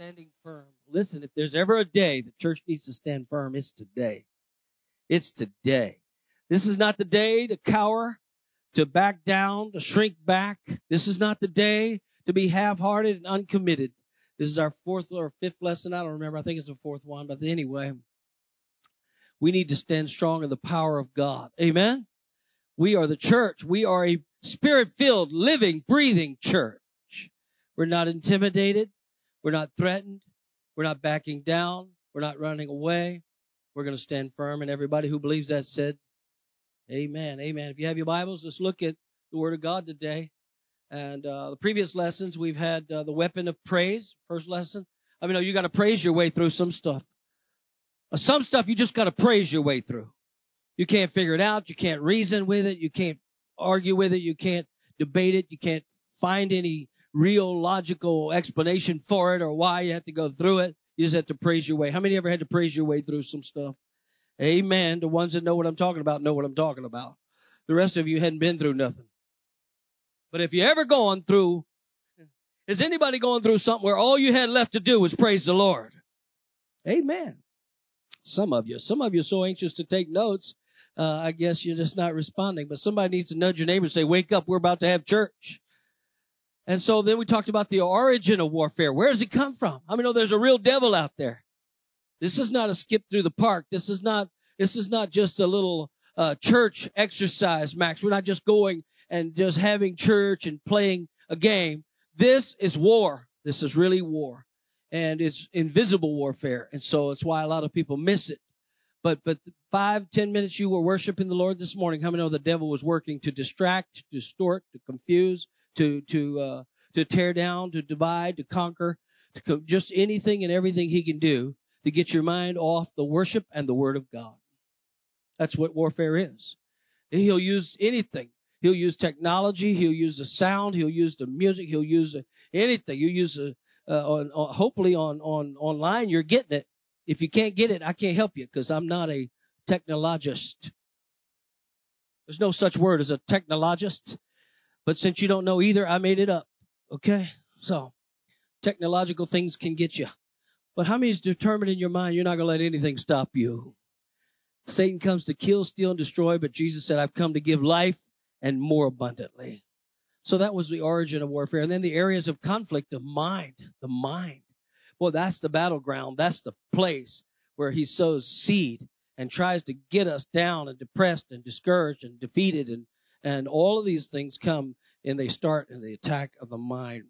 standing firm. Listen, if there's ever a day the church needs to stand firm, it's today. It's today. This is not the day to cower, to back down, to shrink back. This is not the day to be half-hearted and uncommitted. This is our fourth or fifth lesson. I don't remember. I think it's the fourth one, but anyway, we need to stand strong in the power of God. Amen. We are the church. We are a spirit-filled, living, breathing church. We're not intimidated. We're not threatened. We're not backing down. We're not running away. We're going to stand firm. And everybody who believes that said, Amen. Amen. If you have your Bibles, let's look at the Word of God today. And uh, the previous lessons, we've had uh, the weapon of praise. First lesson. I mean, you got to praise your way through some stuff. Uh, some stuff you just got to praise your way through. You can't figure it out. You can't reason with it. You can't argue with it. You can't debate it. You can't find any real logical explanation for it or why you have to go through it. You just have to praise your way. How many ever had to praise your way through some stuff? Amen. The ones that know what I'm talking about know what I'm talking about. The rest of you hadn't been through nothing. But if you're ever going through, is anybody going through something where all you had left to do was praise the Lord? Amen. Some of you, some of you are so anxious to take notes. Uh, I guess you're just not responding, but somebody needs to nudge your neighbor and say, wake up, we're about to have church. And so then we talked about the origin of warfare. Where does it come from? I mean, know there's a real devil out there. This is not a skip through the park. This is not, this is not just a little, uh, church exercise, Max. We're not just going and just having church and playing a game. This is war. This is really war. And it's invisible warfare. And so it's why a lot of people miss it. But, but five, ten minutes you were worshiping the Lord this morning. How many know the devil was working to distract, to distort, to confuse, to, to, uh, to tear down, to divide, to conquer, to co- just anything and everything he can do to get your mind off the worship and the word of God. That's what warfare is. He'll use anything. He'll use technology. He'll use the sound. He'll use the music. He'll use anything. You use a, uh, on, on, hopefully on, on online you're getting it. If you can't get it, I can't help you because I'm not a technologist. There's no such word as a technologist. But since you don't know either, I made it up. Okay? So, technological things can get you. But how many is determined in your mind you're not going to let anything stop you? Satan comes to kill, steal, and destroy, but Jesus said, I've come to give life and more abundantly. So that was the origin of warfare. And then the areas of conflict of mind, the mind. Well, that's the battleground. That's the place where he sows seed and tries to get us down and depressed and discouraged and defeated and, and all of these things come and they start in the attack of the mind.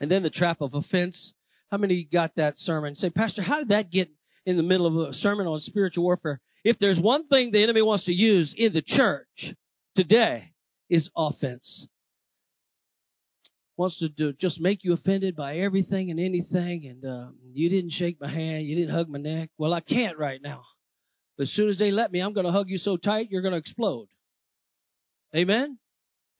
And then the trap of offense. How many got that sermon? Say, Pastor, how did that get in the middle of a sermon on spiritual warfare? If there's one thing the enemy wants to use in the church today is offense. Wants to do, just make you offended by everything and anything and, uh, you didn't shake my hand, you didn't hug my neck. Well, I can't right now. But as soon as they let me, I'm going to hug you so tight you're going to explode. Amen?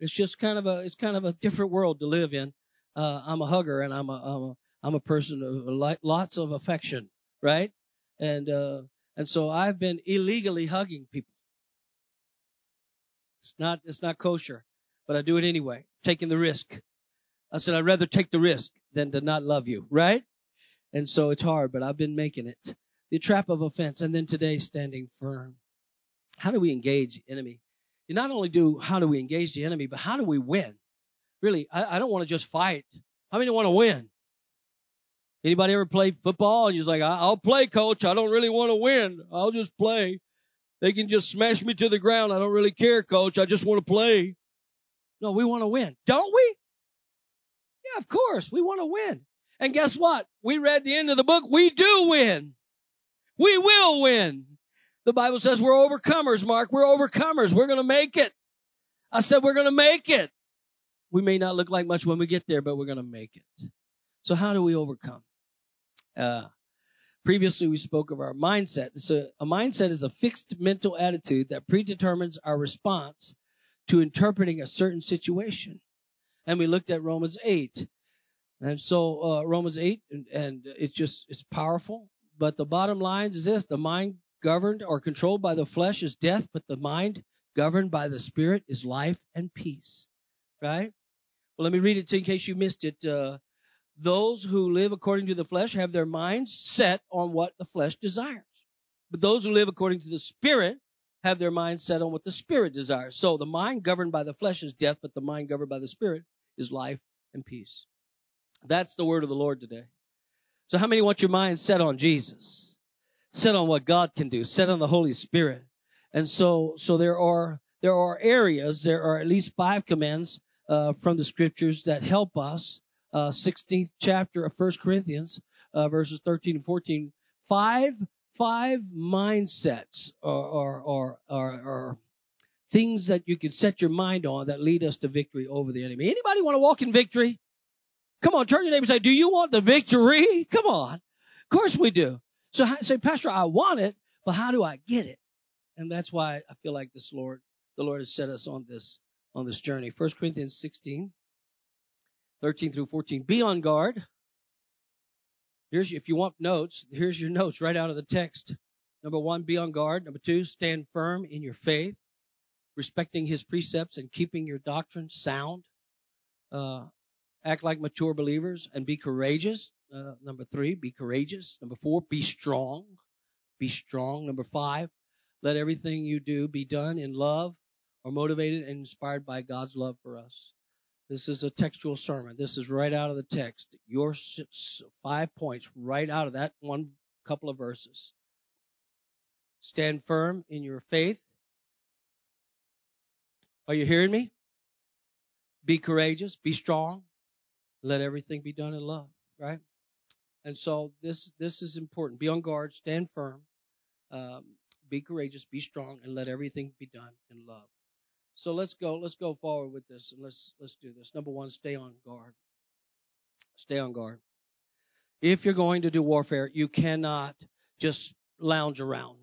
It's just kind of a, it's kind of a different world to live in. Uh, I'm a hugger and I'm a, I'm a, I'm a person of lots of affection, right? And, uh, and so I've been illegally hugging people. It's not, it's not kosher, but I do it anyway, taking the risk. I said, I'd rather take the risk than to not love you, right? And so it's hard, but I've been making it. The trap of offense, and then today standing firm. How do we engage enemy? You not only do how do we engage the enemy, but how do we win? Really, I, I don't want to just fight. How many want to win? Anybody ever play football and you're like, I'll play coach. I don't really want to win. I'll just play. They can just smash me to the ground. I don't really care, coach. I just want to play. No, we want to win. Don't we? Yeah, of course. We want to win. And guess what? We read the end of the book. We do win. We will win. The Bible says we're overcomers, Mark. We're overcomers. We're going to make it. I said we're going to make it. We may not look like much when we get there, but we're going to make it. So how do we overcome? Uh, previously we spoke of our mindset. So a mindset is a fixed mental attitude that predetermines our response to interpreting a certain situation. And we looked at Romans 8. And so uh, Romans 8, and, and it's just, it's powerful. But the bottom line is this, the mind governed or controlled by the flesh is death, but the mind governed by the spirit is life and peace. Right? Well, let me read it to you in case you missed it. Uh, those who live according to the flesh have their minds set on what the flesh desires. But those who live according to the Spirit have their minds set on what the Spirit desires. So the mind governed by the flesh is death, but the mind governed by the Spirit is life and peace. That's the word of the Lord today. So how many want your mind set on Jesus? Set on what God can do, set on the Holy Spirit. And so, so there are, there are areas, there are at least five commands, uh, from the scriptures that help us. Uh, 16th chapter of 1 Corinthians, uh, verses 13 and 14. Five, five mindsets or, or, or, or, things that you can set your mind on that lead us to victory over the enemy. Anybody want to walk in victory? Come on, turn your neighbor and say, do you want the victory? Come on. Of course we do. So say, Pastor, I want it, but how do I get it? And that's why I feel like this Lord, the Lord has set us on this, on this journey. 1 Corinthians 16, 13 through 14. Be on guard. Here's, if you want notes, here's your notes right out of the text. Number one, be on guard. Number two, stand firm in your faith, respecting his precepts and keeping your doctrine sound. Uh, act like mature believers and be courageous. Uh, number three, be courageous. Number four, be strong. Be strong. Number five, let everything you do be done in love or motivated and inspired by God's love for us. This is a textual sermon. This is right out of the text. Your five points right out of that one couple of verses. Stand firm in your faith. Are you hearing me? Be courageous. Be strong. Let everything be done in love, right? And so this this is important. Be on guard. Stand firm. Um, be courageous. Be strong, and let everything be done in love. So let's go. Let's go forward with this, and let's let's do this. Number one, stay on guard. Stay on guard. If you're going to do warfare, you cannot just lounge around.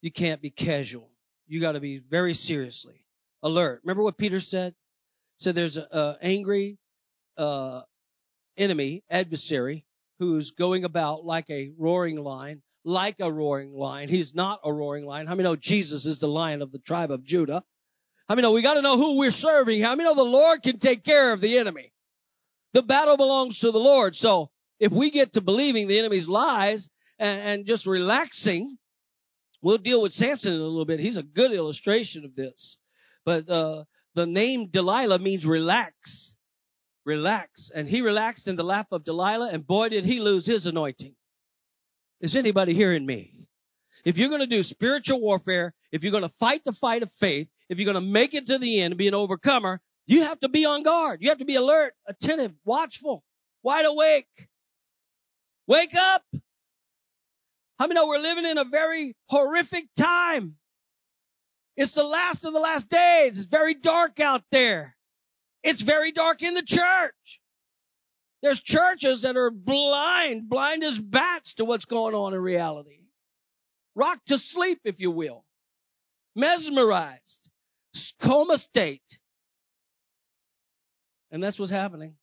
You can't be casual. You got to be very seriously alert. Remember what Peter said? Said there's a, a angry uh, enemy, adversary, who's going about like a roaring lion, like a roaring lion. He's not a roaring lion. How many know Jesus is the lion of the tribe of Judah? How many know we got to know who we're serving? How many know the Lord can take care of the enemy? The battle belongs to the Lord. So if we get to believing the enemy's lies and, and just relaxing, we'll deal with Samson in a little bit. He's a good illustration of this. But uh, the name Delilah means relax relax. And he relaxed in the lap of Delilah, and boy, did he lose his anointing. Is anybody hearing me? If you're going to do spiritual warfare, if you're going to fight the fight of faith, if you're going to make it to the end and be an overcomer, you have to be on guard. You have to be alert, attentive, watchful, wide awake. Wake up! How many know we're living in a very horrific time? It's the last of the last days. It's very dark out there. It's very dark in the church. There's churches that are blind, blind as bats to what's going on in reality. Rocked to sleep, if you will. Mesmerized. Coma state. And that's what's happening.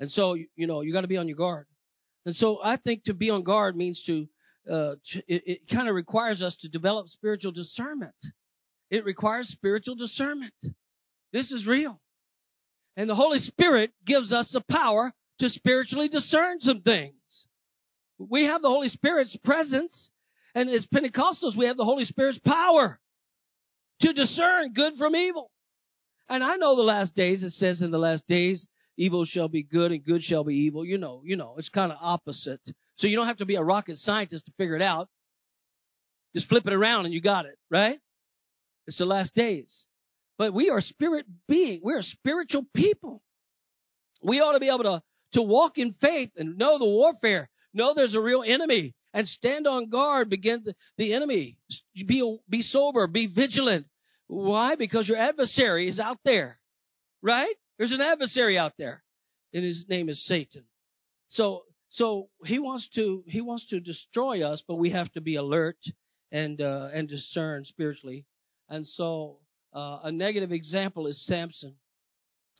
And so, you know, you got to be on your guard. And so I think to be on guard means to, uh, to it, it kind of requires us to develop spiritual discernment. It requires spiritual discernment. This is real. And the Holy Spirit gives us the power to spiritually discern some things. We have the Holy Spirit's presence, and as Pentecostals, we have the Holy Spirit's power to discern good from evil. And I know the last days, it says in the last days, evil shall be good and good shall be evil. You know, you know, it's kind of opposite. So you don't have to be a rocket scientist to figure it out. Just flip it around and you got it, right? It's the last days. But we are spirit being. We're spiritual people. We ought to be able to, to walk in faith and know the warfare. Know there's a real enemy and stand on guard against the, the enemy. Be, be sober. Be vigilant. Why? Because your adversary is out there. Right? There's an adversary out there. And his name is Satan. So, so he wants to, he wants to destroy us, but we have to be alert and, uh, and discern spiritually. And so, uh, a negative example is Samson.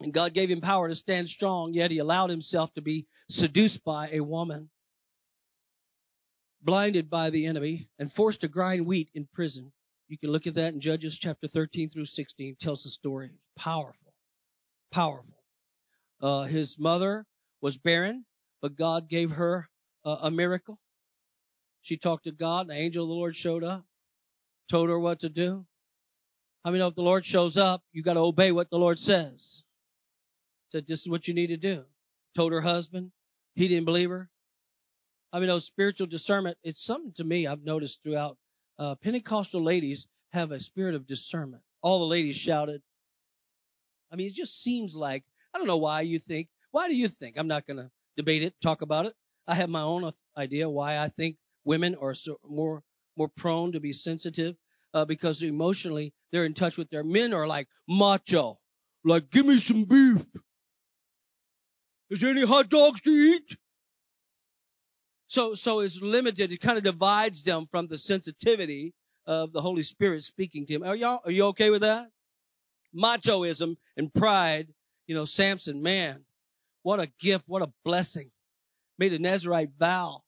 And God gave him power to stand strong, yet he allowed himself to be seduced by a woman, blinded by the enemy, and forced to grind wheat in prison. You can look at that in Judges chapter 13 through 16. Tells the story. Powerful. Powerful. Uh, his mother was barren, but God gave her a, a miracle. She talked to God, the angel of the Lord showed up, told her what to do. I mean, if the Lord shows up, you got to obey what the Lord says. Said, this is what you need to do. Told her husband. He didn't believe her. I mean, those spiritual discernment, it's something to me I've noticed throughout. Uh, Pentecostal ladies have a spirit of discernment. All the ladies shouted. I mean, it just seems like, I don't know why you think, why do you think? I'm not going to debate it, talk about it. I have my own idea why I think women are so more, more prone to be sensitive, uh, because emotionally they're in touch with their men are like macho. Like, give me some beef. Is there any hot dogs to eat? So, so it's limited. It kind of divides them from the sensitivity of the Holy Spirit speaking to him. Are y'all, are you okay with that? Machoism and pride, you know, Samson, man, what a gift, what a blessing. Made a Nazarite vow.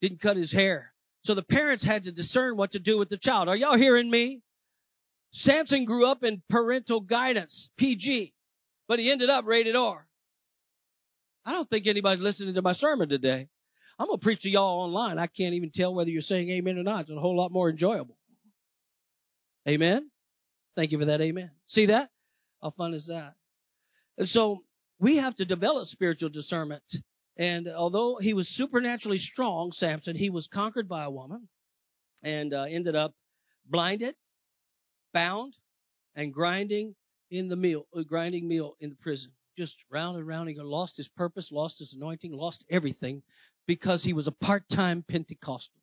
Didn't cut his hair. So the parents had to discern what to do with the child. Are y'all hearing me? Samson grew up in parental guidance, PG, but he ended up rated R. I don't think anybody's listening to my sermon today. I'm going to preach to y'all online. I can't even tell whether you're saying amen or not. It's a whole lot more enjoyable. Amen. Thank you for that. Amen. See that? How fun is that? And so we have to develop spiritual discernment. And although he was supernaturally strong, Samson, he was conquered by a woman and uh, ended up blinded, bound, and grinding in the meal, uh, grinding meal in the prison. Just round and round. He lost his purpose, lost his anointing, lost everything because he was a part-time Pentecostal.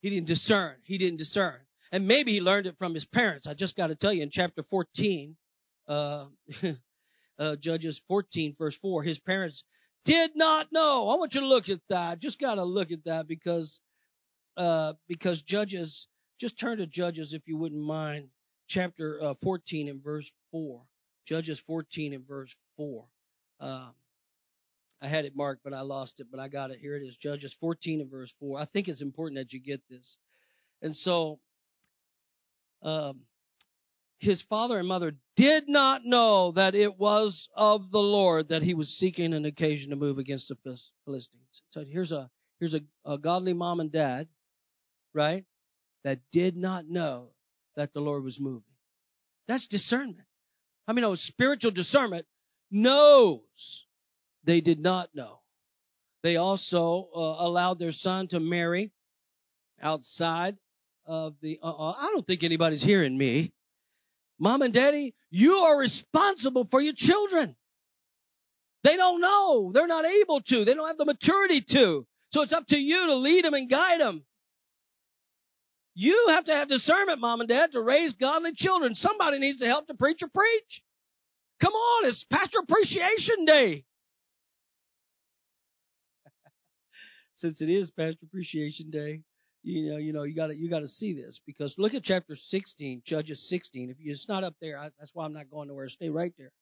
He didn't discern. He didn't discern. And maybe he learned it from his parents. I just got to tell you in chapter 14, uh, uh, Judges 14 verse 4, his parents did not know. I want you to look at that. Just got to look at that because, uh, because Judges, just turn to Judges if you wouldn't mind, chapter uh, 14 and verse 4. Judges 14 and verse 4. Um, I had it marked, but I lost it, but I got it. Here it is. Judges 14 and verse 4. I think it's important that you get this. And so, um, his father and mother did not know that it was of the Lord that he was seeking an occasion to move against the Philistines. So here's a, here's a, a godly mom and dad, right? That did not know that the Lord was moving. That's discernment. I mean, oh, spiritual discernment knows they did not know. They also uh, allowed their son to marry outside of the. Uh, uh, I don't think anybody's hearing me. Mom and daddy, you are responsible for your children. They don't know. They're not able to. They don't have the maturity to. So it's up to you to lead them and guide them. You have to have discernment, mom and dad, to raise godly children. Somebody needs to help the preacher preach. Come on, it's Pastor Appreciation Day. since it is Pastor Appreciation Day, you know, you know, you got to you got to see this because look at chapter 16, Judges 16. If it's not up there, I, that's why I'm not going nowhere. Stay right there.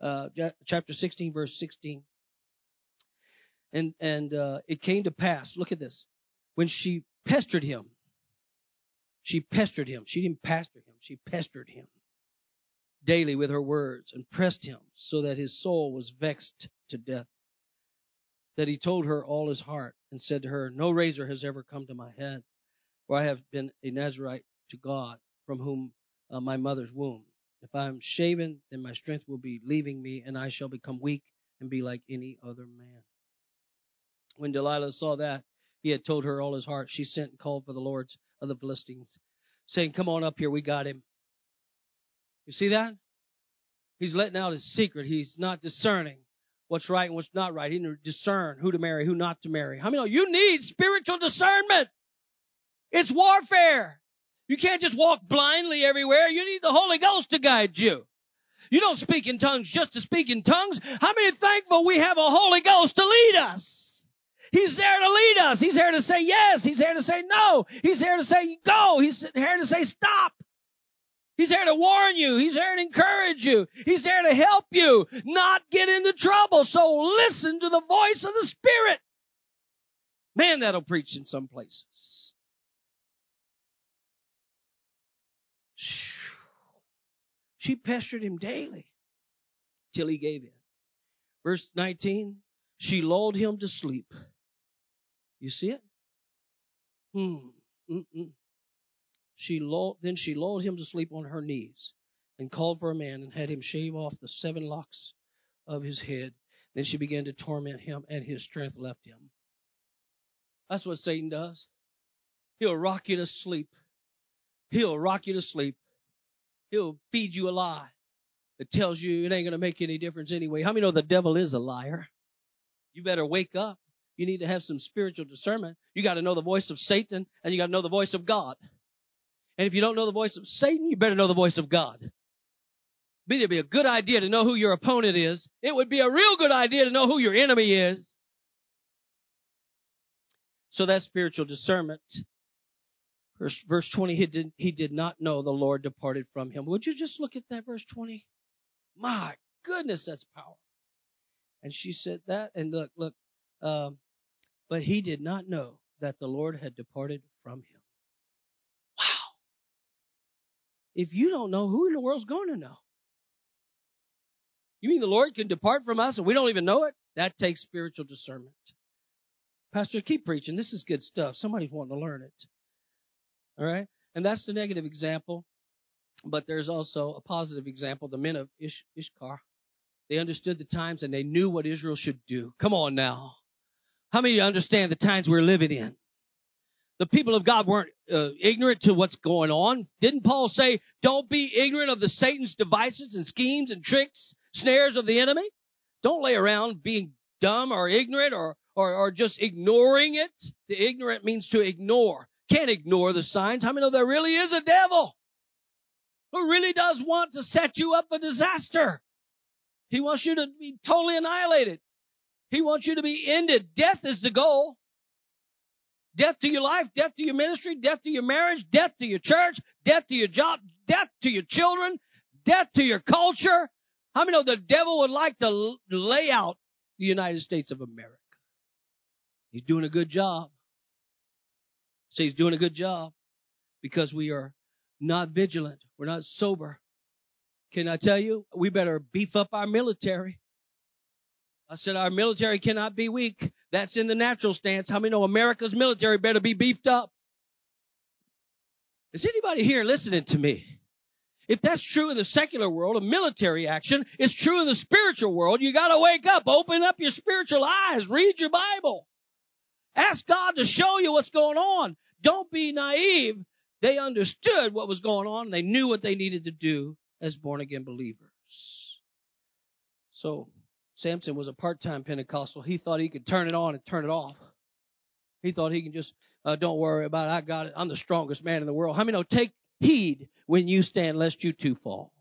Uh, chapter 16, verse 16. And and uh, it came to pass. Look at this. When she pestered him, she pestered him. She didn't pastor him. She pestered him daily with her words and pressed him so that his soul was vexed to death that he told her all his heart and said to her, No razor has ever come to my head, for I have been a Nazarite to God from whom uh, my mother's womb. If I am shaven, then my strength will be leaving me, and I shall become weak and be like any other man. When Delilah saw that he had told her all his heart, she sent and called for the lords of the Philistines, saying, Come on up here, we got him. You see that? He's letting out his secret. He's not discerning what's right and what's not right. He didn't discern who to marry, who not to marry. How many know you need spiritual discernment? It's warfare. You can't just walk blindly everywhere. You need the Holy Ghost to guide you. You don't speak in tongues just to speak in tongues. How many thankful we have a Holy Ghost to lead us? He's there to lead us. He's here to say yes. He's here to say no. He's here to say go. He's here to say stop. He's there to warn you. He's there to encourage you. He's there to help you not get into trouble. So listen to the voice of the Spirit. Man, that'll preach in some places. She pestered him daily till he gave in. Verse 19, she lulled him to sleep. You see it? Hmm. Mm-mm. She lulled, then she lulled him to sleep on her knees and called for a man and had him shave off the seven locks of his head. Then she began to torment him and his strength left him. That's what Satan does. He'll rock you to sleep. He'll rock you to sleep. He'll feed you a lie that tells you it ain't going to make any difference anyway. How many know the devil is a liar? You better wake up. You need to have some spiritual discernment. You got to know the voice of Satan and you got to know the voice of God. And if you don't know the voice of Satan, you better know the voice of God. It'd be a good idea to know who your opponent is. It would be a real good idea to know who your enemy is. So that's spiritual discernment. Verse, verse 20, he did, he did not know the Lord departed from him. Would you just look at that verse 20? My goodness, that's powerful. And she said that, and look, look, um, but he did not know that the Lord had departed from him. Wow. If you don't know, who in the world's going to know? You mean the Lord can depart from us and we don't even know it? That takes spiritual discernment. Pastor, keep preaching. This is good stuff. Somebody's wanting to learn it. All right? And that's the negative example. But there's also a positive example. The men of Ish- Ishkar, they understood the times and they knew what Israel should do. Come on now. How many of you understand the times we're living in? The people of God weren't uh, ignorant to what's going on. Didn't Paul say, don't be ignorant of the Satan's devices and schemes and tricks, snares of the enemy? Don't lay around being dumb or ignorant or, or, or just ignoring it. The ignorant means to ignore. Can't ignore the signs. How many know there really is a devil who really does want to set you up for disaster? He wants you to be totally annihilated. He wants you to be ended. Death is the goal. Death to your life, death to your ministry, death to your marriage, death to your church, death to your job, death to your children, death to your culture. How many know the devil would like to lay out the United States of America? He's doing a good job. Say he's doing a good job because we are not vigilant. We're not sober. Can I tell you? We better beef up our military. I said our military cannot be weak. That's in the natural stance. How many know America's military better be beefed up? Is anybody here listening to me? If that's true in the secular world of military action, it's true in the spiritual world. You gotta wake up, open up your spiritual eyes, read your Bible. Ask God to show you what's going on. Don't be naive. They understood what was going on. They knew what they needed to do as born again believers. So Samson was a part-time Pentecostal. He thought he could turn it on and turn it off. He thought he can just, uh, don't worry about it. I got it. I'm the strongest man in the world. How many know take heed when you stand lest you too fall?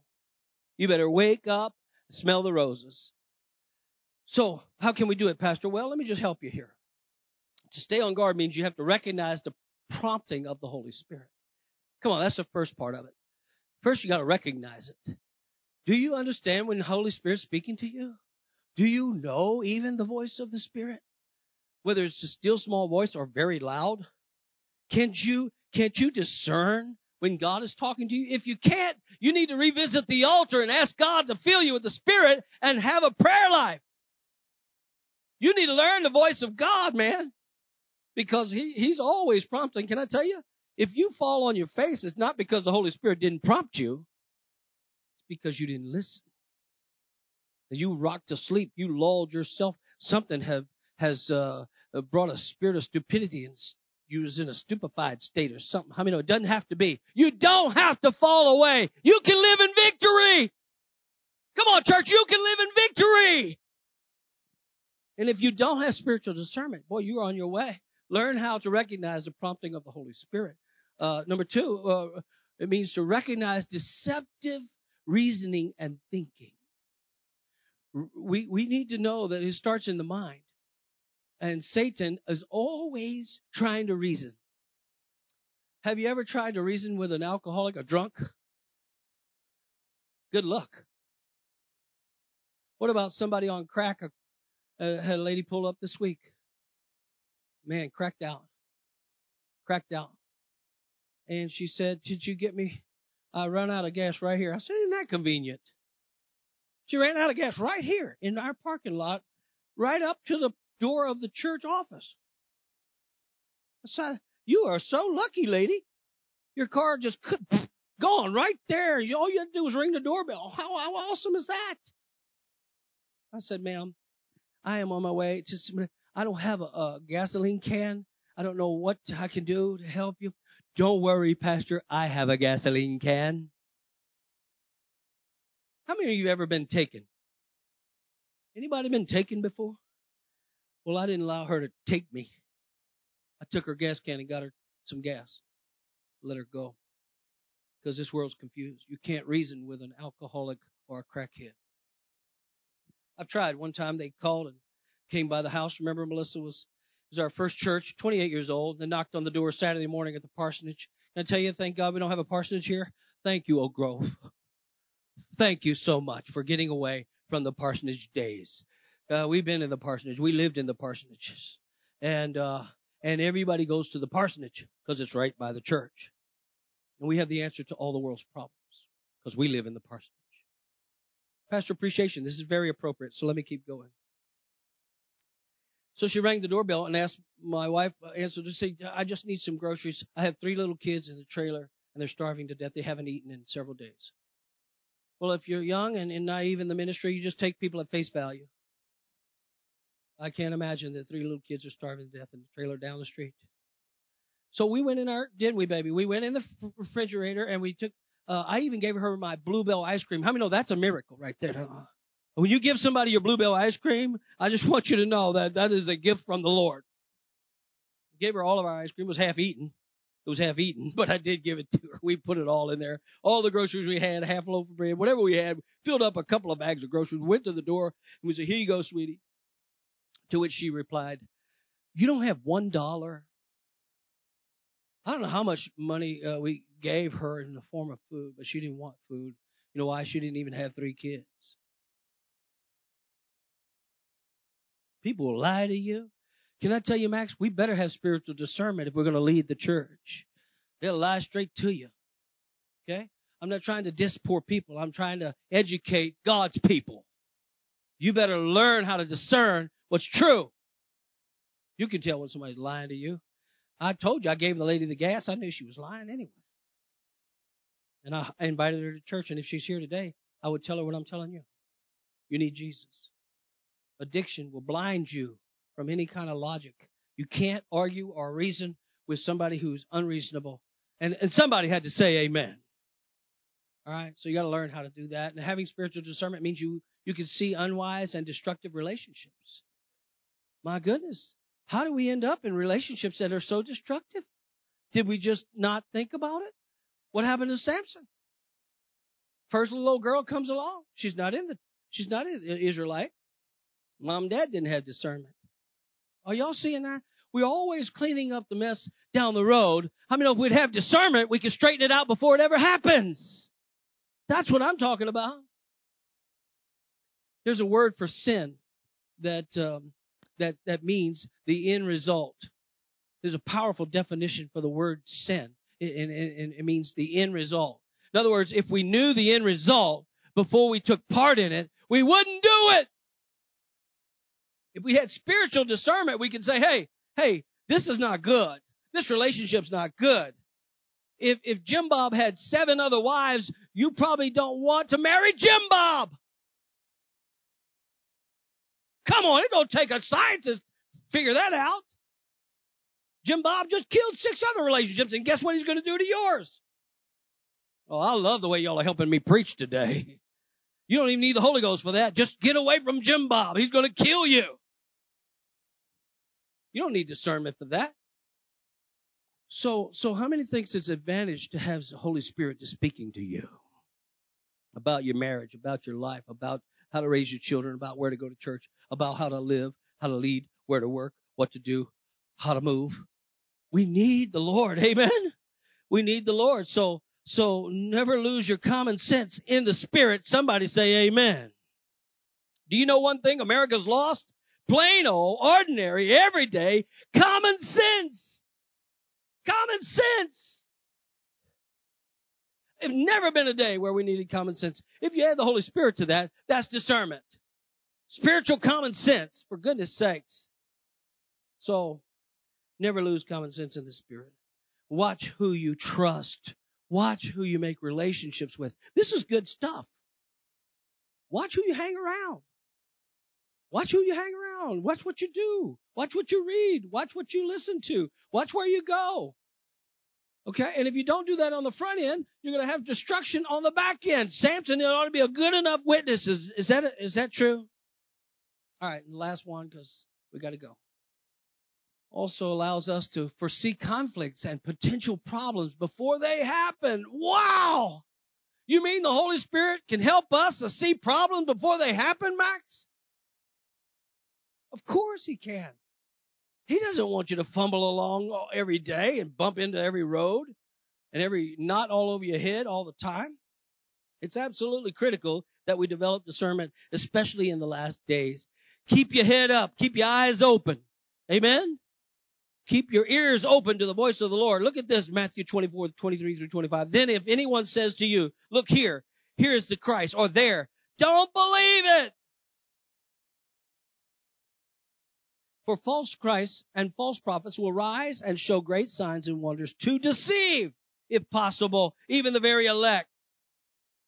You better wake up, smell the roses. So how can we do it, Pastor? Well, let me just help you here. To stay on guard means you have to recognize the prompting of the Holy Spirit. Come on, that's the first part of it. First, you got to recognize it. Do you understand when the Holy Spirit's speaking to you? Do you know even the voice of the Spirit? Whether it's a still small voice or very loud? Can't you, can't you discern when God is talking to you? If you can't, you need to revisit the altar and ask God to fill you with the Spirit and have a prayer life. You need to learn the voice of God, man because he, he's always prompting. Can I tell you? If you fall on your face, it's not because the Holy Spirit didn't prompt you. It's because you didn't listen. You rocked to sleep. You lulled yourself. Something have, has uh, brought a spirit of stupidity and you was in a stupefied state or something. I mean, it doesn't have to be. You don't have to fall away. You can live in victory. Come on, church. You can live in victory. And if you don't have spiritual discernment, boy, you're on your way. Learn how to recognize the prompting of the Holy Spirit. Uh, number two, uh, it means to recognize deceptive reasoning and thinking. We, we need to know that it starts in the mind. And Satan is always trying to reason. Have you ever tried to reason with an alcoholic, a drunk? Good luck. What about somebody on crack? Uh, had a lady pull up this week man, cracked out. Cracked out. And she said, Did you get me? I run out of gas right here. I said, Isn't that convenient? She ran out of gas right here in our parking lot, right up to the door of the church office. I said, you are so lucky, lady. Your car just could, gone right there. All you had to do was ring the doorbell. How, how awesome is that? I said, ma'am, I am on my way. Just, I don't have a, a gasoline can. I don't know what I can do to help you. Don't worry, Pastor. I have a gasoline can. How many of you ever been taken? Anybody been taken before? Well, I didn't allow her to take me. I took her gas can and got her some gas. Let her go. Because this world's confused. You can't reason with an alcoholic or a crackhead. I've tried. One time they called and came by the house. Remember Melissa was, was our first church, 28 years old. They knocked on the door Saturday morning at the parsonage. Can I tell you, thank God we don't have a parsonage here. Thank you, Oak Grove. Thank you so much for getting away from the parsonage days. Uh, we've been in the parsonage. We lived in the parsonages. And, uh, and everybody goes to the parsonage because it's right by the church. And we have the answer to all the world's problems because we live in the parsonage. Pastor appreciation. This is very appropriate. So let me keep going. So she rang the doorbell and asked my wife, uh, answered to say, I just need some groceries. I have three little kids in the trailer and they're starving to death. They haven't eaten in several days. Well, if you're young and, and naive in the ministry, you just take people at face value. I can't imagine that three little kids are starving to death in the trailer down the street. So we went in our, didn't we, baby? We went in the refrigerator and we took, uh, I even gave her my Blue Bell ice cream. How many know that's a miracle right there? When you give somebody your Blue Bell ice cream, I just want you to know that that is a gift from the Lord. Gave her all of our ice cream. It was half eaten. It was half eaten, but I did give it to her. We put it all in there. All the groceries we had, half a loaf of bread, whatever we had, filled up a couple of bags of groceries, went to the door, and we said, here you go, sweetie. To which she replied, you don't have one dollar? I don't know how much money uh, we gave her in the form of food, but she didn't want food. You know why? She didn't even have three kids. People will lie to you. Can I tell you, Max? We better have spiritual discernment if we're going to lead the church. They'll lie straight to you. Okay? I'm not trying to diss poor people. I'm trying to educate God's people. You better learn how to discern what's true. You can tell when somebody's lying to you. I told you I gave the lady the gas. I knew she was lying anyway. And I invited her to church. And if she's here today, I would tell her what I'm telling you. You need Jesus. Addiction will blind you from any kind of logic. You can't argue or reason with somebody who's unreasonable. And, and somebody had to say amen. All right. So you got to learn how to do that. And having spiritual discernment means you, you can see unwise and destructive relationships. My goodness. How do we end up in relationships that are so destructive? Did we just not think about it? What happened to Samson? First little old girl comes along. She's not in the, she's not an Israelite. Mom and dad didn't have discernment. Are y'all seeing that? We're always cleaning up the mess down the road. I know if we'd have discernment, we could straighten it out before it ever happens? That's what I'm talking about. There's a word for sin that um, that that means the end result. There's a powerful definition for the word sin, and, and it means the end result. In other words, if we knew the end result before we took part in it, we wouldn't do it. If we had spiritual discernment, we could say, hey, hey, this is not good. This relationship's not good. If, if Jim Bob had seven other wives, you probably don't want to marry Jim Bob. Come on, it don't take a scientist to figure that out. Jim Bob just killed six other relationships, and guess what he's going to do to yours? Oh, I love the way y'all are helping me preach today. You don't even need the Holy Ghost for that. Just get away from Jim Bob. He's going to kill you. You don't need discernment for that. So, so how many thinks it's advantage to have the Holy Spirit just speaking to you about your marriage, about your life, about how to raise your children, about where to go to church, about how to live, how to lead, where to work, what to do, how to move. We need the Lord. Amen. We need the Lord. So, so never lose your common sense in the spirit. Somebody say amen. Do you know one thing America's lost? Plain old, ordinary, everyday, common sense. Common sense. There's never been a day where we needed common sense. If you add the Holy Spirit to that, that's discernment. Spiritual common sense, for goodness sakes. So, never lose common sense in the Spirit. Watch who you trust. Watch who you make relationships with. This is good stuff. Watch who you hang around. Watch who you hang around. Watch what you do. Watch what you read. Watch what you listen to. Watch where you go. Okay? And if you don't do that on the front end, you're going to have destruction on the back end. Samson ought to be a good enough witness. Is, is that, is that true? All right. And the last one because we got to go. Also allows us to foresee conflicts and potential problems before they happen. Wow! You mean the Holy Spirit can help us to see problems before they happen, Max? Of course he can. He doesn't want you to fumble along every day and bump into every road and every knot all over your head all the time. It's absolutely critical that we develop discernment, especially in the last days. Keep your head up. Keep your eyes open. Amen? Keep your ears open to the voice of the Lord. Look at this, Matthew 24, 23 through 25. Then if anyone says to you, look here, here is the Christ, or there, don't believe it. For false Christs and false prophets will rise and show great signs and wonders to deceive, if possible, even the very elect.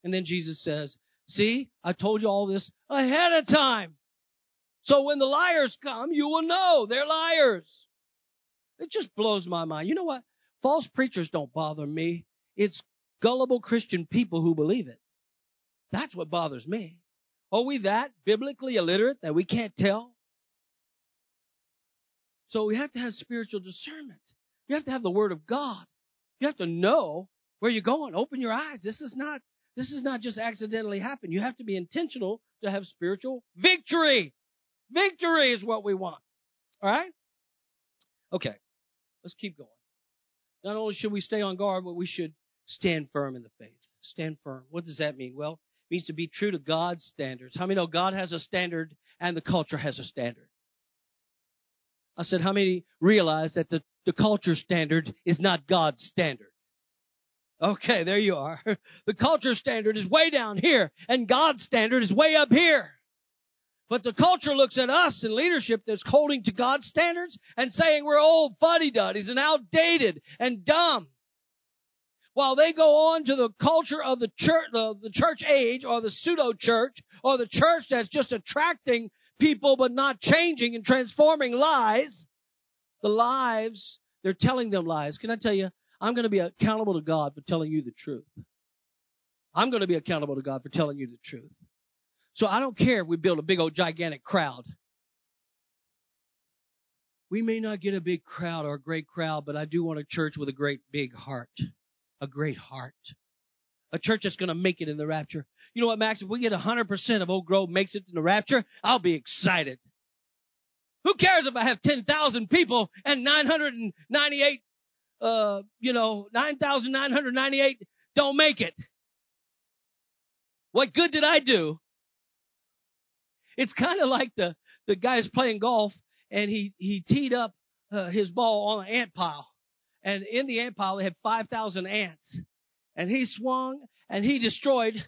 And then Jesus says, see, I told you all this ahead of time. So when the liars come, you will know they're liars. It just blows my mind. You know what? False preachers don't bother me. It's gullible Christian people who believe it. That's what bothers me. Are we that biblically illiterate that we can't tell? So we have to have spiritual discernment. You have to have the word of God. You have to know where you're going. Open your eyes. This is not, this is not just accidentally happen. You have to be intentional to have spiritual victory. Victory is what we want. All right? Okay. Let's keep going. Not only should we stay on guard, but we should stand firm in the faith. Stand firm. What does that mean? Well, it means to be true to God's standards. How many know God has a standard and the culture has a standard? I said, how many realize that the, the culture standard is not God's standard? Okay, there you are. The culture standard is way down here and God's standard is way up here. But the culture looks at us in leadership that's holding to God's standards and saying we're old fuddy-duddies and outdated and dumb. While they go on to the culture of the church, the, the church age or the pseudo church or the church that's just attracting people but not changing and transforming lies, the lives, they're telling them lies. Can I tell you, I'm going to be accountable to God for telling you the truth. I'm going to be accountable to God for telling you the truth. So I don't care if we build a big old gigantic crowd. We may not get a big crowd or a great crowd, but I do want a church with a great big heart. A great heart. A church that's going to make it in the rapture. You know what, Max? If we get 100% of Oak Grove makes it in the rapture, I'll be excited. Who cares if I have 10,000 people and 998, uh, you know, 9,998 don't make it? What good did I do? It's kind of like the, the guy's playing golf and he, he teed up uh, his ball on an ant pile. And in the ant pile, they had 5,000 ants. And he swung and he destroyed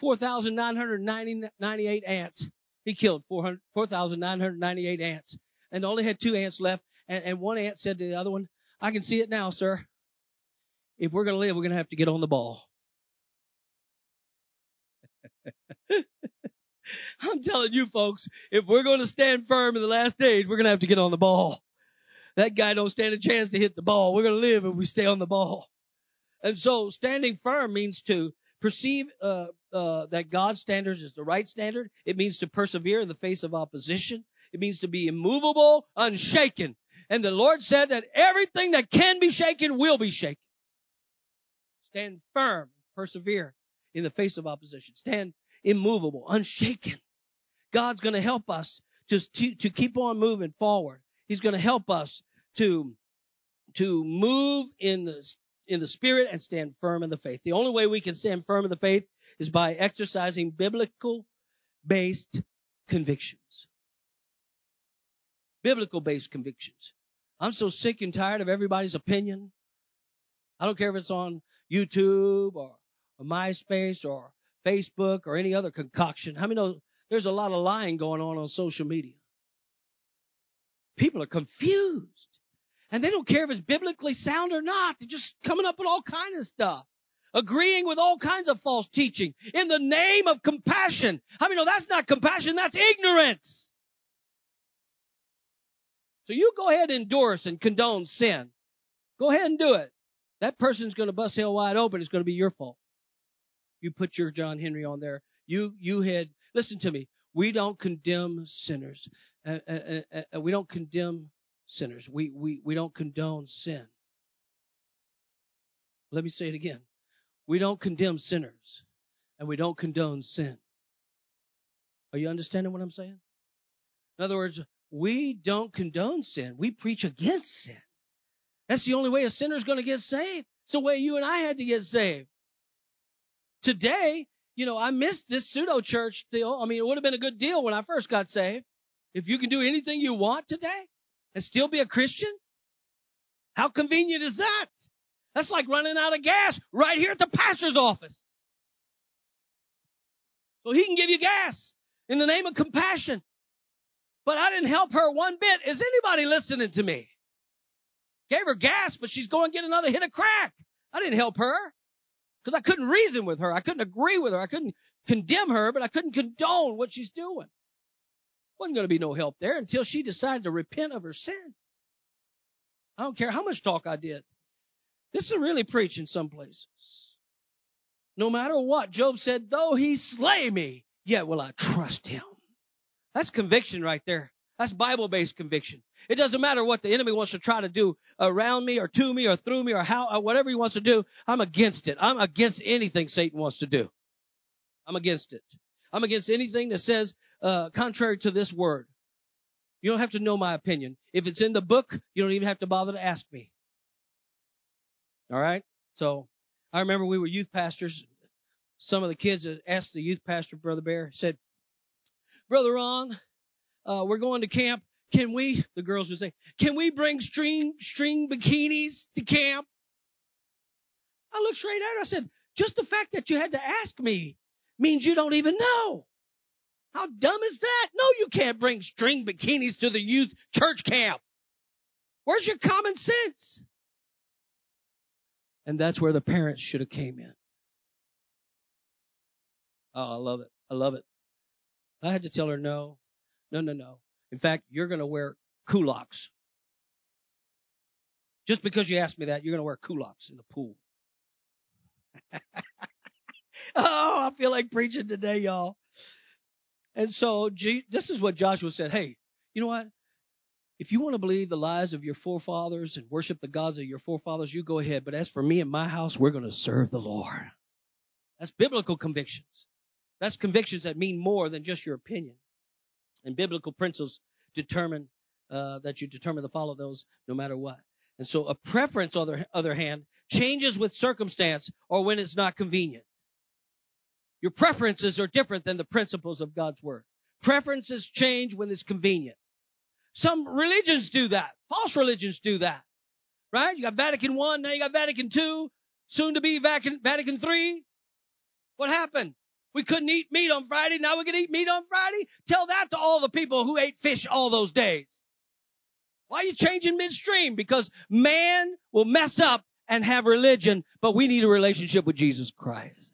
4,998 ants. He killed 4,998 ants and only had two ants left. And, and one ant said to the other one, I can see it now, sir. If we're going to live, we're going to have to get on the ball. I'm telling you folks, if we're going to stand firm in the last days, we're going to have to get on the ball. That guy don't stand a chance to hit the ball. We're going to live if we stay on the ball. And so standing firm means to perceive uh, uh, that God's standards is the right standard. It means to persevere in the face of opposition. It means to be immovable, unshaken. And the Lord said that everything that can be shaken will be shaken. Stand firm, persevere in the face of opposition. Stand immovable, unshaken. God's going to help us to, to, to keep on moving forward. He's going to help us to, to move in the, in the spirit and stand firm in the faith. The only way we can stand firm in the faith is by exercising biblical based convictions. Biblical based convictions. I'm so sick and tired of everybody's opinion. I don't care if it's on, YouTube or, MySpace or Facebook or any other concoction. How many know there's a lot of lying going on on social media? People are confused. And they don't care if it's biblically sound or not. They're just coming up with all kinds of stuff. Agreeing with all kinds of false teaching in the name of compassion. I mean, no, that's not compassion, that's ignorance. So you go ahead and endorse and condone sin. Go ahead and do it. That person's going to bust hell wide open. It's going to be your fault. You put your John Henry on there. You, you had, listen to me. We don't condemn sinners. Uh, uh, uh, uh, we don't condemn sinners. We, we, we don't condone sin. Let me say it again. We don't condemn sinners and we don't condone sin. Are you understanding what I'm saying? In other words, we don't condone sin. We preach against sin. That's the only way a sinner's going to get saved. It's the way you and I had to get saved. Today, you know, I missed this pseudo church deal. I mean, it would have been a good deal when I first got saved. If you can do anything you want today and still be a Christian, how convenient is that? That's like running out of gas right here at the pastor's office. So he can give you gas in the name of compassion. But I didn't help her one bit. Is anybody listening to me? Gave her gas, but she's going to get another hit of crack. I didn't help her because I couldn't reason with her. I couldn't agree with her. I couldn't condemn her, but I couldn't condone what she's doing. Wasn't going to be no help there until she decided to repent of her sin. I don't care how much talk I did. This is really preaching some places. No matter what, Job said, though he slay me, yet will I trust him. That's conviction right there. That's Bible based conviction. It doesn't matter what the enemy wants to try to do around me or to me or through me or how, or whatever he wants to do. I'm against it. I'm against anything Satan wants to do. I'm against it. I'm against anything that says, uh, contrary to this word. You don't have to know my opinion. If it's in the book, you don't even have to bother to ask me. All right? So, I remember we were youth pastors. Some of the kids asked the youth pastor, Brother Bear, said, Brother Ron, uh, we're going to camp. Can we, the girls would say, can we bring string, string bikinis to camp? I looked straight at her. I said, just the fact that you had to ask me means you don't even know. How dumb is that? No, you can't bring string bikinis to the youth church camp. Where's your common sense? And that's where the parents should have came in. Oh, I love it. I love it. I had to tell her no. No, no, no. In fact, you're going to wear culottes. Just because you asked me that, you're going to wear culottes in the pool. oh, I feel like preaching today, y'all. And so this is what Joshua said. Hey, you know what? If you want to believe the lies of your forefathers and worship the gods of your forefathers, you go ahead. But as for me and my house, we're going to serve the Lord. That's biblical convictions. That's convictions that mean more than just your opinion. And biblical principles determine uh, that you determine to follow those no matter what. And so a preference, on the other hand, changes with circumstance or when it's not convenient. Your preferences are different than the principles of God's Word. Preferences change when it's convenient. Some religions do that. False religions do that. Right? You got Vatican One, now you got Vatican Two, soon to be Vatican, Vatican Three. What happened? We couldn't eat meat on Friday, now we can eat meat on Friday? Tell that to all the people who ate fish all those days. Why are you changing midstream? Because man will mess up and have religion, but we need a relationship with Jesus Christ.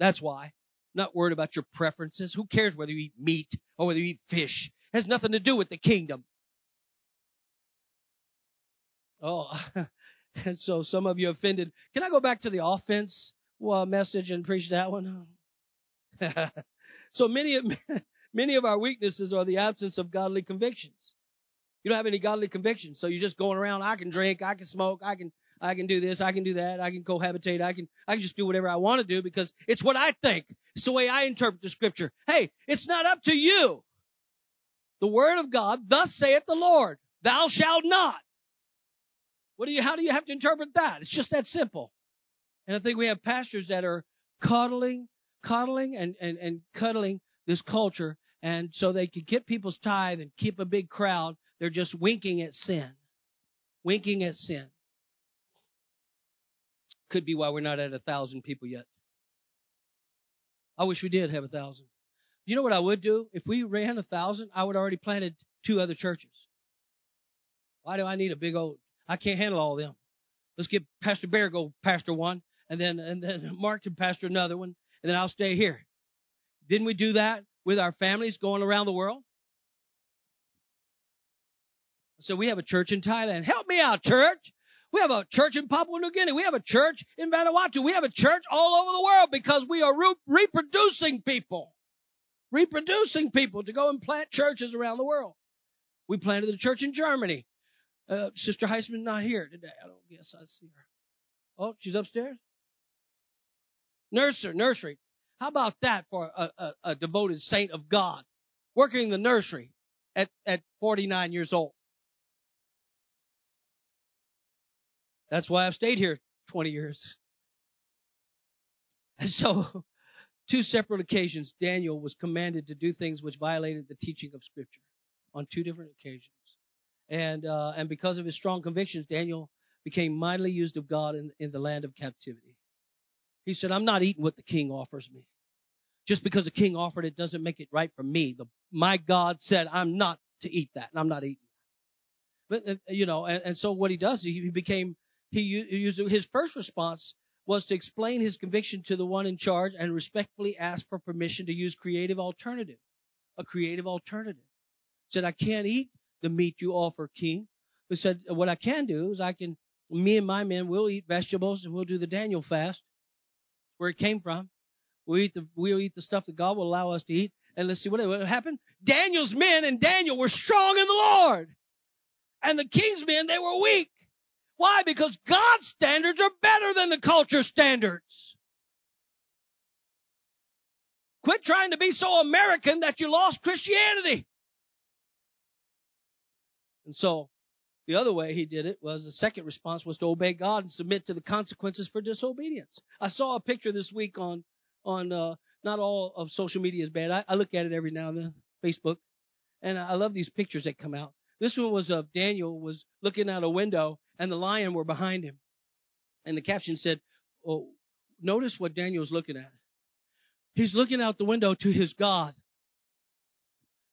That's why. Not worried about your preferences. Who cares whether you eat meat or whether you eat fish? It has nothing to do with the kingdom. Oh, and so some of you offended. Can I go back to the offense well, message and preach that one? so many of, many of our weaknesses are the absence of godly convictions. You don't have any godly convictions, so you're just going around. I can drink, I can smoke, I can I can do this, I can do that, I can cohabitate, I can, I can just do whatever I want to do because it's what I think. It's the way I interpret the scripture. Hey, it's not up to you. The word of God, thus saith the Lord, thou shalt not. What do you, how do you have to interpret that? It's just that simple. And I think we have pastors that are coddling, coddling and, and, and cuddling this culture. And so they can get people's tithe and keep a big crowd. They're just winking at sin. Winking at sin. Could be why we're not at a thousand people yet. I wish we did have a thousand. You know what I would do? If we ran a thousand, I would already planted two other churches. Why do I need a big old? I can't handle all of them. Let's get Pastor Bear go pastor one, and then and then Mark can pastor another one, and then I'll stay here. Didn't we do that with our families going around the world? So we have a church in Thailand. Help me out, church. We have a church in Papua New Guinea. We have a church in Vanuatu. We have a church all over the world because we are re- reproducing people. Reproducing people to go and plant churches around the world. We planted a church in Germany. Uh, Sister Heisman not here today. I don't guess I see her. Oh, she's upstairs? Nursery, nursery. How about that for a, a, a devoted saint of God? Working in the nursery at, at 49 years old. That's why I've stayed here 20 years. And so, two separate occasions, Daniel was commanded to do things which violated the teaching of Scripture on two different occasions. And, uh, and because of his strong convictions, Daniel became mightily used of God in, in the land of captivity. He said, I'm not eating what the king offers me. Just because the king offered it doesn't make it right for me. The, my God said, I'm not to eat that, and I'm not eating. But, uh, you know, and, and so what he does, he became he used his first response was to explain his conviction to the one in charge and respectfully ask for permission to use creative alternative, a creative alternative. He Said, I can't eat the meat you offer, king. But said, what I can do is I can, me and my men will eat vegetables and we'll do the Daniel fast, where it came from. We'll eat the, we'll eat the stuff that God will allow us to eat. And let's see what, what happened. Daniel's men and Daniel were strong in the Lord. And the king's men, they were weak. Why? Because God's standards are better than the culture standards. Quit trying to be so American that you lost Christianity. And so, the other way he did it was the second response was to obey God and submit to the consequences for disobedience. I saw a picture this week on on uh, not all of social media is bad. I, I look at it every now and then, Facebook, and I love these pictures that come out. This one was of Daniel was looking out a window and the lion were behind him. And the caption said, Oh, notice what Daniel's looking at. He's looking out the window to his God.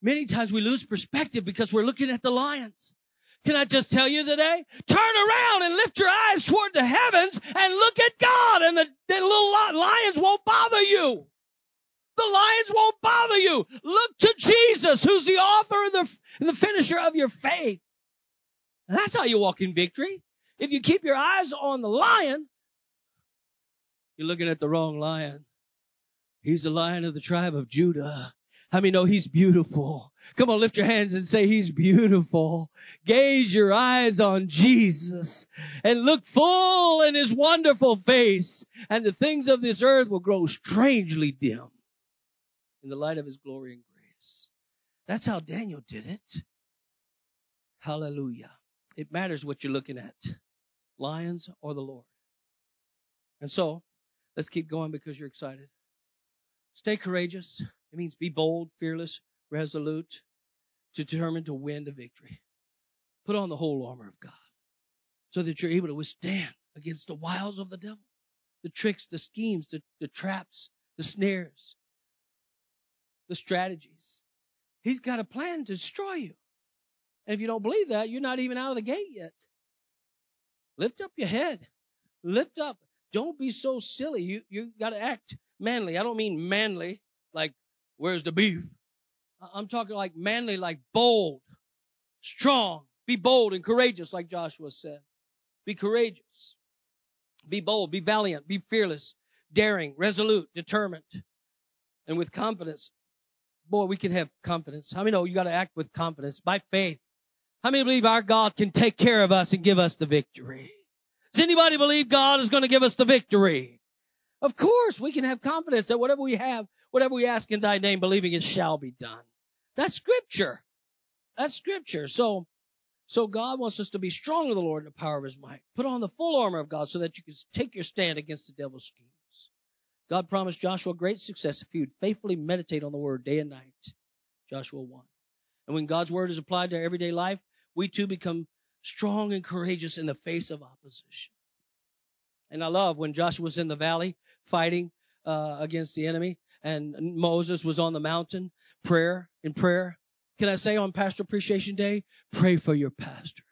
Many times we lose perspective because we're looking at the lions. Can I just tell you today? Turn around and lift your eyes toward the heavens and look at God and the, the little lions won't bother you. The lions won't bother you. Look to Jesus, who's the author and the, and the finisher of your faith. That's how you walk in victory. If you keep your eyes on the lion, you're looking at the wrong lion. He's the lion of the tribe of Judah. How many know he's beautiful? Come on, lift your hands and say he's beautiful. Gaze your eyes on Jesus and look full in his wonderful face and the things of this earth will grow strangely dim in the light of his glory and grace. That's how Daniel did it. Hallelujah. It matters what you're looking at lions or the Lord. And so, let's keep going because you're excited. Stay courageous. It means be bold, fearless, resolute, determined to win the victory. Put on the whole armor of God so that you're able to withstand against the wiles of the devil, the tricks, the schemes, the, the traps, the snares, the strategies. He's got a plan to destroy you. And if you don't believe that, you're not even out of the gate yet. Lift up your head. Lift up. Don't be so silly. You you got to act manly. I don't mean manly like where's the beef. I'm talking like manly, like bold, strong. Be bold and courageous, like Joshua said. Be courageous. Be bold. Be valiant. Be fearless, daring, resolute, determined, and with confidence. Boy, we can have confidence. How many know you got to act with confidence by faith? How many believe our God can take care of us and give us the victory? Does anybody believe God is going to give us the victory? Of course, we can have confidence that whatever we have, whatever we ask in thy name, believing it shall be done. That's scripture. That's scripture. So, so God wants us to be strong in the Lord in the power of his might. Put on the full armor of God so that you can take your stand against the devil's schemes. God promised Joshua great success if he would faithfully meditate on the word day and night. Joshua 1. And when God's word is applied to our everyday life, we too become strong and courageous in the face of opposition. And I love when Joshua was in the valley fighting uh, against the enemy and Moses was on the mountain prayer in prayer. Can I say on Pastor Appreciation Day, pray for your pastors.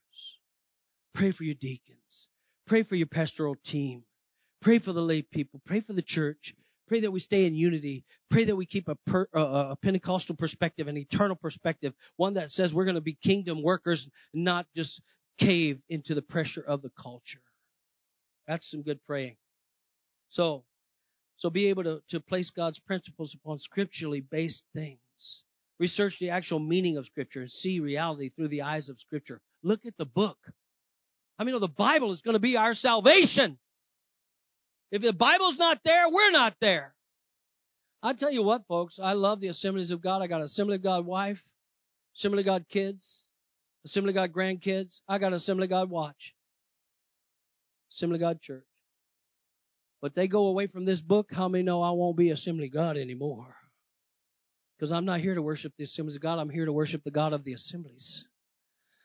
Pray for your deacons. Pray for your pastoral team. Pray for the lay people. Pray for the church. Pray that we stay in unity. Pray that we keep a, per, uh, a Pentecostal perspective, an eternal perspective, one that says we're going to be kingdom workers, not just cave into the pressure of the culture. That's some good praying. So, so be able to, to place God's principles upon scripturally based things. Research the actual meaning of scripture and see reality through the eyes of scripture. Look at the book. I mean, the Bible is going to be our salvation. If the Bible's not there, we're not there. I tell you what, folks, I love the assemblies of God. I got an Assembly of God wife, Assembly of God kids, Assembly of God grandkids. I got an Assembly of God watch, Assembly of God church. But they go away from this book, how many know I won't be Assembly of God anymore? Because I'm not here to worship the assemblies of God. I'm here to worship the God of the assemblies.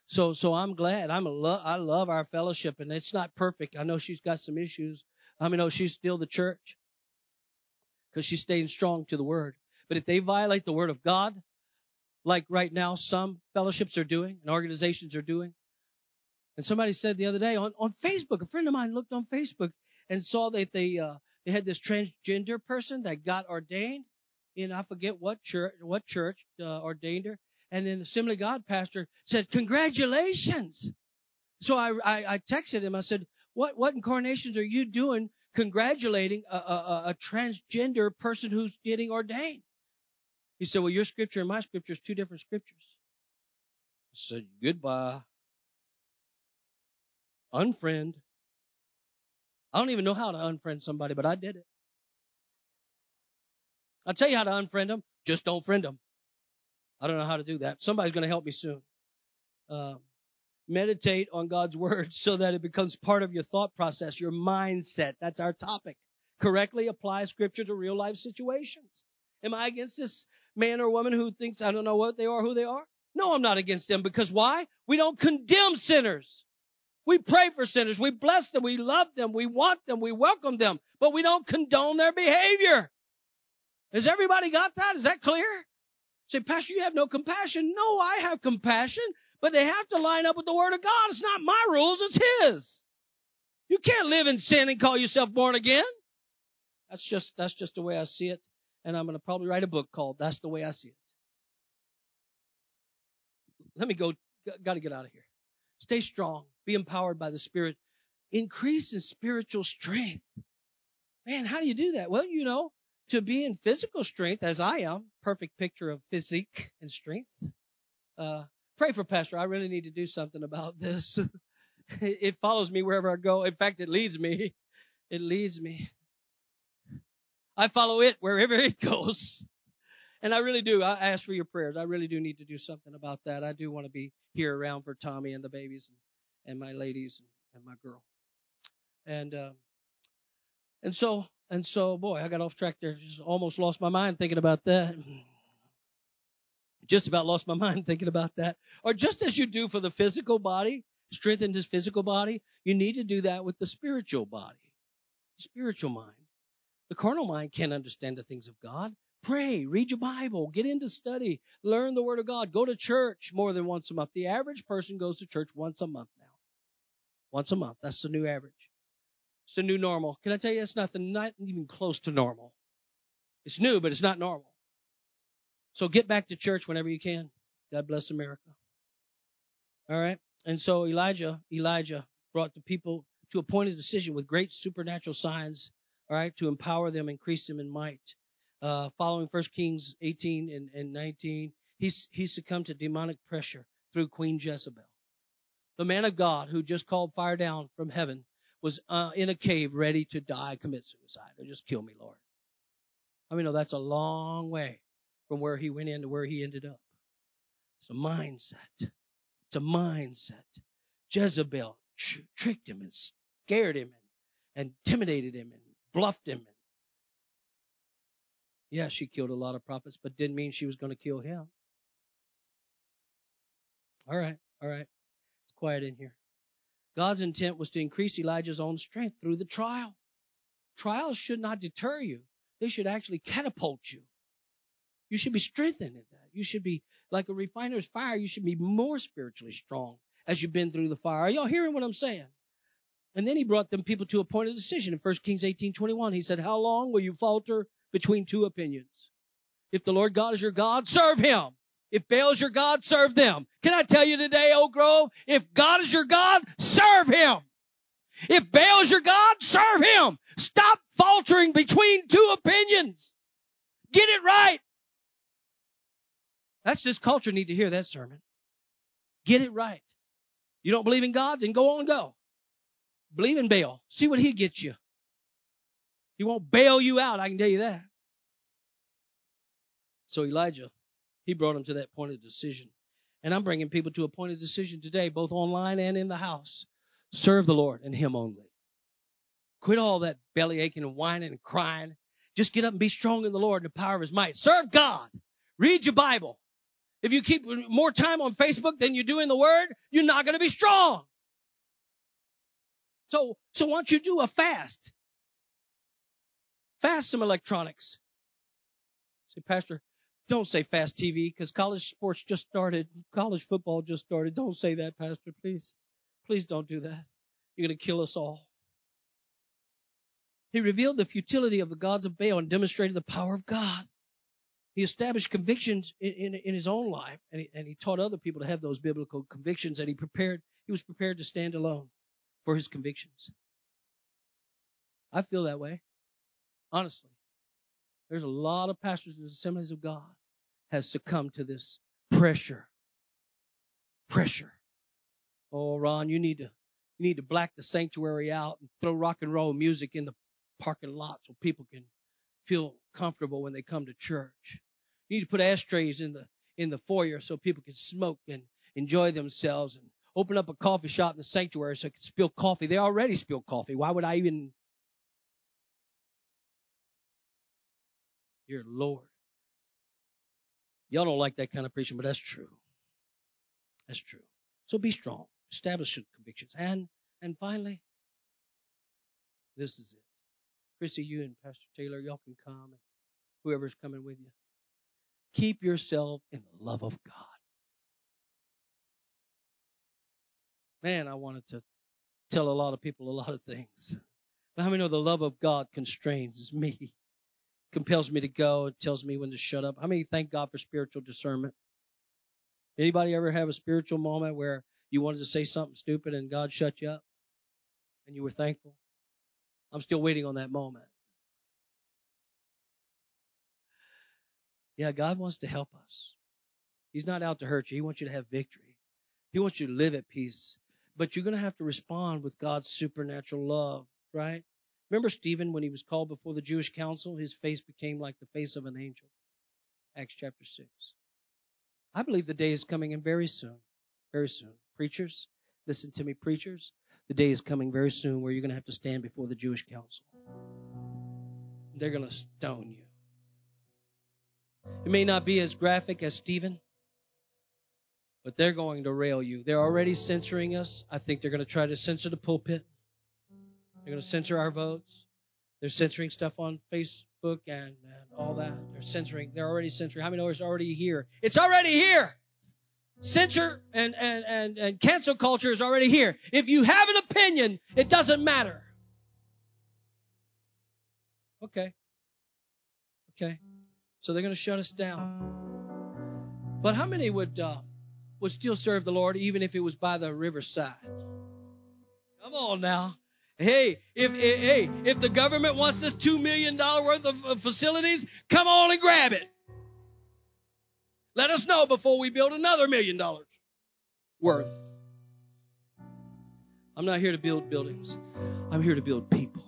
So, so I'm glad. I'm a lo- I love our fellowship, and it's not perfect. I know she's got some issues. I mean, know she's still the church because she's staying strong to the word. But if they violate the word of God, like right now some fellowships are doing and organizations are doing, and somebody said the other day on, on Facebook, a friend of mine looked on Facebook and saw that they uh, they had this transgender person that got ordained in I forget what church what church uh, ordained her, and then the Assembly God pastor said, Congratulations. So I, I, I texted him. I said, What, what incarnations are you doing congratulating a, a, a transgender person who's getting ordained? He said, Well, your scripture and my scripture is two different scriptures. I said, Goodbye. Unfriend. I don't even know how to unfriend somebody, but I did it. I'll tell you how to unfriend them. Just don't friend them. I don't know how to do that. Somebody's going to help me soon. Uh, meditate on God's word so that it becomes part of your thought process, your mindset. That's our topic. Correctly apply scripture to real life situations. Am I against this man or woman who thinks I don't know what they are, who they are? No, I'm not against them because why? We don't condemn sinners. We pray for sinners. We bless them. We love them. We want them. We welcome them. But we don't condone their behavior. Has everybody got that? Is that clear? Say, Pastor, you have no compassion. No, I have compassion, but they have to line up with the Word of God. It's not my rules, it's His. You can't live in sin and call yourself born again. That's just, that's just the way I see it. And I'm going to probably write a book called That's the Way I See It. Let me go, got to get out of here. Stay strong. Be empowered by the Spirit. Increase in spiritual strength. Man, how do you do that? Well, you know, to be in physical strength as I am, perfect picture of physique and strength. Uh, pray for Pastor. I really need to do something about this. it follows me wherever I go. In fact, it leads me. It leads me. I follow it wherever it goes. And I really do. I ask for your prayers. I really do need to do something about that. I do want to be here around for Tommy and the babies and, and my ladies and, and my girl. And uh, and so and so, boy, I got off track there. Just almost lost my mind thinking about that. Just about lost my mind thinking about that. Or just as you do for the physical body, strengthen his physical body, you need to do that with the spiritual body, the spiritual mind. The carnal mind can't understand the things of God. Pray, read your Bible, get into study, learn the Word of God, go to church more than once a month. The average person goes to church once a month now. Once a month. That's the new average. It's the new normal. Can I tell you, it's nothing, not even close to normal. It's new, but it's not normal. So get back to church whenever you can. God bless America. All right. And so Elijah, Elijah brought the people to a point of decision with great supernatural signs, all right, to empower them, increase them in might. Uh, following 1 Kings 18 and, and 19, he's, he succumbed to demonic pressure through Queen Jezebel. The man of God who just called fire down from heaven was uh, in a cave ready to die, commit suicide, or just kill me, Lord. I mean, no, that's a long way from where he went in to where he ended up. It's a mindset. It's a mindset. Jezebel tr- tricked him and scared him and, intimidated him and bluffed him. Yeah, she killed a lot of prophets, but didn't mean she was going to kill him. All right, all right. It's quiet in here. God's intent was to increase Elijah's own strength through the trial. Trials should not deter you. They should actually catapult you. You should be strengthened in that. You should be like a refiner's fire. You should be more spiritually strong as you've been through the fire. Are y'all hearing what I'm saying? And then he brought them people to a point of decision. In 1 Kings 18, 21, he said, How long will you falter between two opinions? If the Lord God is your God, serve him. If Baal is your God, serve them. Can I tell you today, Oak Grove, if God is your God, serve him. If Baal is your God, serve him. Stop faltering between two opinions. Get it right. That's just culture need to hear that sermon. Get it right. You don't believe in God? Then go on and go. Believe in Baal. See what he gets you. He won't bail you out, I can tell you that. So Elijah, he brought him to that point of decision. And I'm bringing people to a point of decision today, both online and in the house. Serve the Lord and Him only. Quit all that belly aching and whining and crying. Just get up and be strong in the Lord and the power of His might. Serve God. Read your Bible. If you keep more time on Facebook than you do in the Word, you're not going to be strong. So, so why don't you do a fast? Fast some electronics. Say, Pastor, don't say fast TV because college sports just started. College football just started. Don't say that, Pastor, please. Please don't do that. You're going to kill us all. He revealed the futility of the gods of Baal and demonstrated the power of God. He established convictions in, in, in his own life, and he, and he taught other people to have those biblical convictions, and he prepared, he was prepared to stand alone for his convictions. I feel that way. Honestly. There's a lot of pastors in the assemblies of God has succumbed to this pressure. Pressure. Oh, Ron, you need to you need to black the sanctuary out and throw rock and roll music in the parking lot so people can feel comfortable when they come to church. You need to put ashtrays in the in the foyer so people can smoke and enjoy themselves and open up a coffee shop in the sanctuary so I can spill coffee. They already spill coffee. Why would I even Dear Lord. Y'all don't like that kind of preaching, but that's true. That's true. So be strong. Establish your convictions. And and finally, this is it. Chrissy, you and Pastor Taylor, y'all can come and whoever's coming with you. Keep yourself in the love of God. Man, I wanted to tell a lot of people a lot of things. But how many know the love of God constrains me, compels me to go, it tells me when to shut up? How many thank God for spiritual discernment? Anybody ever have a spiritual moment where you wanted to say something stupid and God shut you up and you were thankful? I'm still waiting on that moment. Yeah, God wants to help us. He's not out to hurt you. He wants you to have victory. He wants you to live at peace. But you're going to have to respond with God's supernatural love, right? Remember Stephen when he was called before the Jewish council? His face became like the face of an angel. Acts chapter 6. I believe the day is coming and very soon. Very soon. Preachers, listen to me, preachers. The day is coming very soon where you're going to have to stand before the Jewish council. They're going to stone you. It may not be as graphic as Stephen, but they're going to rail you. They're already censoring us. I think they're going to try to censor the pulpit. They're going to censor our votes. They're censoring stuff on Facebook and, and all that. They're censoring. They're already censoring. How many know it's already here? It's already here. Censor and, and, and, and cancel culture is already here. If you have an opinion, it doesn't matter. Okay. Okay. So they're going to shut us down. But how many would uh, would still serve the Lord even if it was by the riverside? Come on now. Hey, if, if hey, if the government wants this two million dollar worth of facilities, come on and grab it. Let us know before we build another million dollars worth. I'm not here to build buildings. I'm here to build people.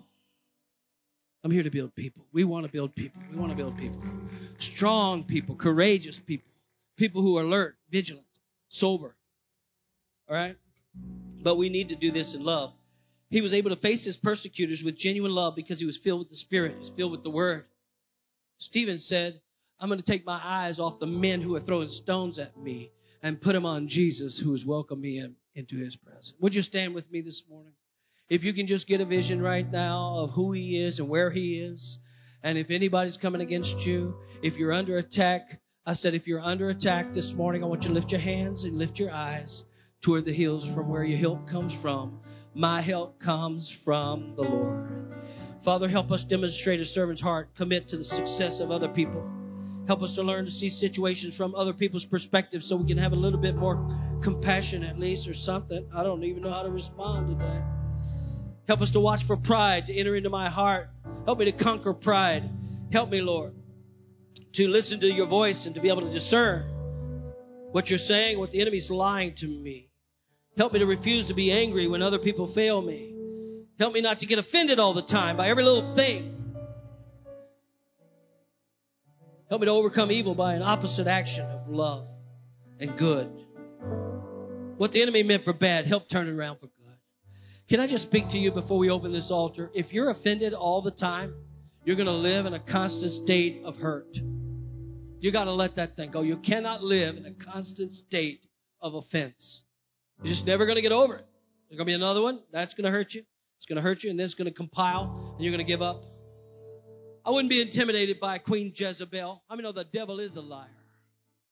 I'm here to build people. We want to build people. We want to build people. Strong people, courageous people, people who are alert, vigilant, sober. All right? But we need to do this in love. He was able to face his persecutors with genuine love because he was filled with the Spirit, he was filled with the Word. Stephen said, I'm going to take my eyes off the men who are throwing stones at me and put them on Jesus who has welcomed me in. into his presence. Would you stand with me this morning? If you can just get a vision right now of who he is and where he is, and if anybody's coming against you, if you're under attack, I said, if you're under attack this morning, I want you to lift your hands and lift your eyes toward the hills from where your help comes from. My help comes from the Lord. Father, help us demonstrate a servant's heart, commit to the success of other people. Help us to learn to see situations from other people's perspective so we can have a little bit more compassion at least or something. I don't even know how to respond to that. Help us to watch for pride to enter into my heart. Help me to conquer pride. Help me, Lord, to listen to your voice and to be able to discern what you're saying, what the enemy's lying to me. Help me to refuse to be angry when other people fail me. Help me not to get offended all the time by every little thing. Help me to overcome evil by an opposite action of love and good. What the enemy meant for bad, help turn it around for good. Can I just speak to you before we open this altar? If you're offended all the time, you're going to live in a constant state of hurt. You got to let that thing go. You cannot live in a constant state of offense. You're just never going to get over it. There's going to be another one. That's going to hurt you. It's going to hurt you, and then it's going to compile, and you're going to give up. I wouldn't be intimidated by Queen Jezebel. I mean, no, the devil is a liar.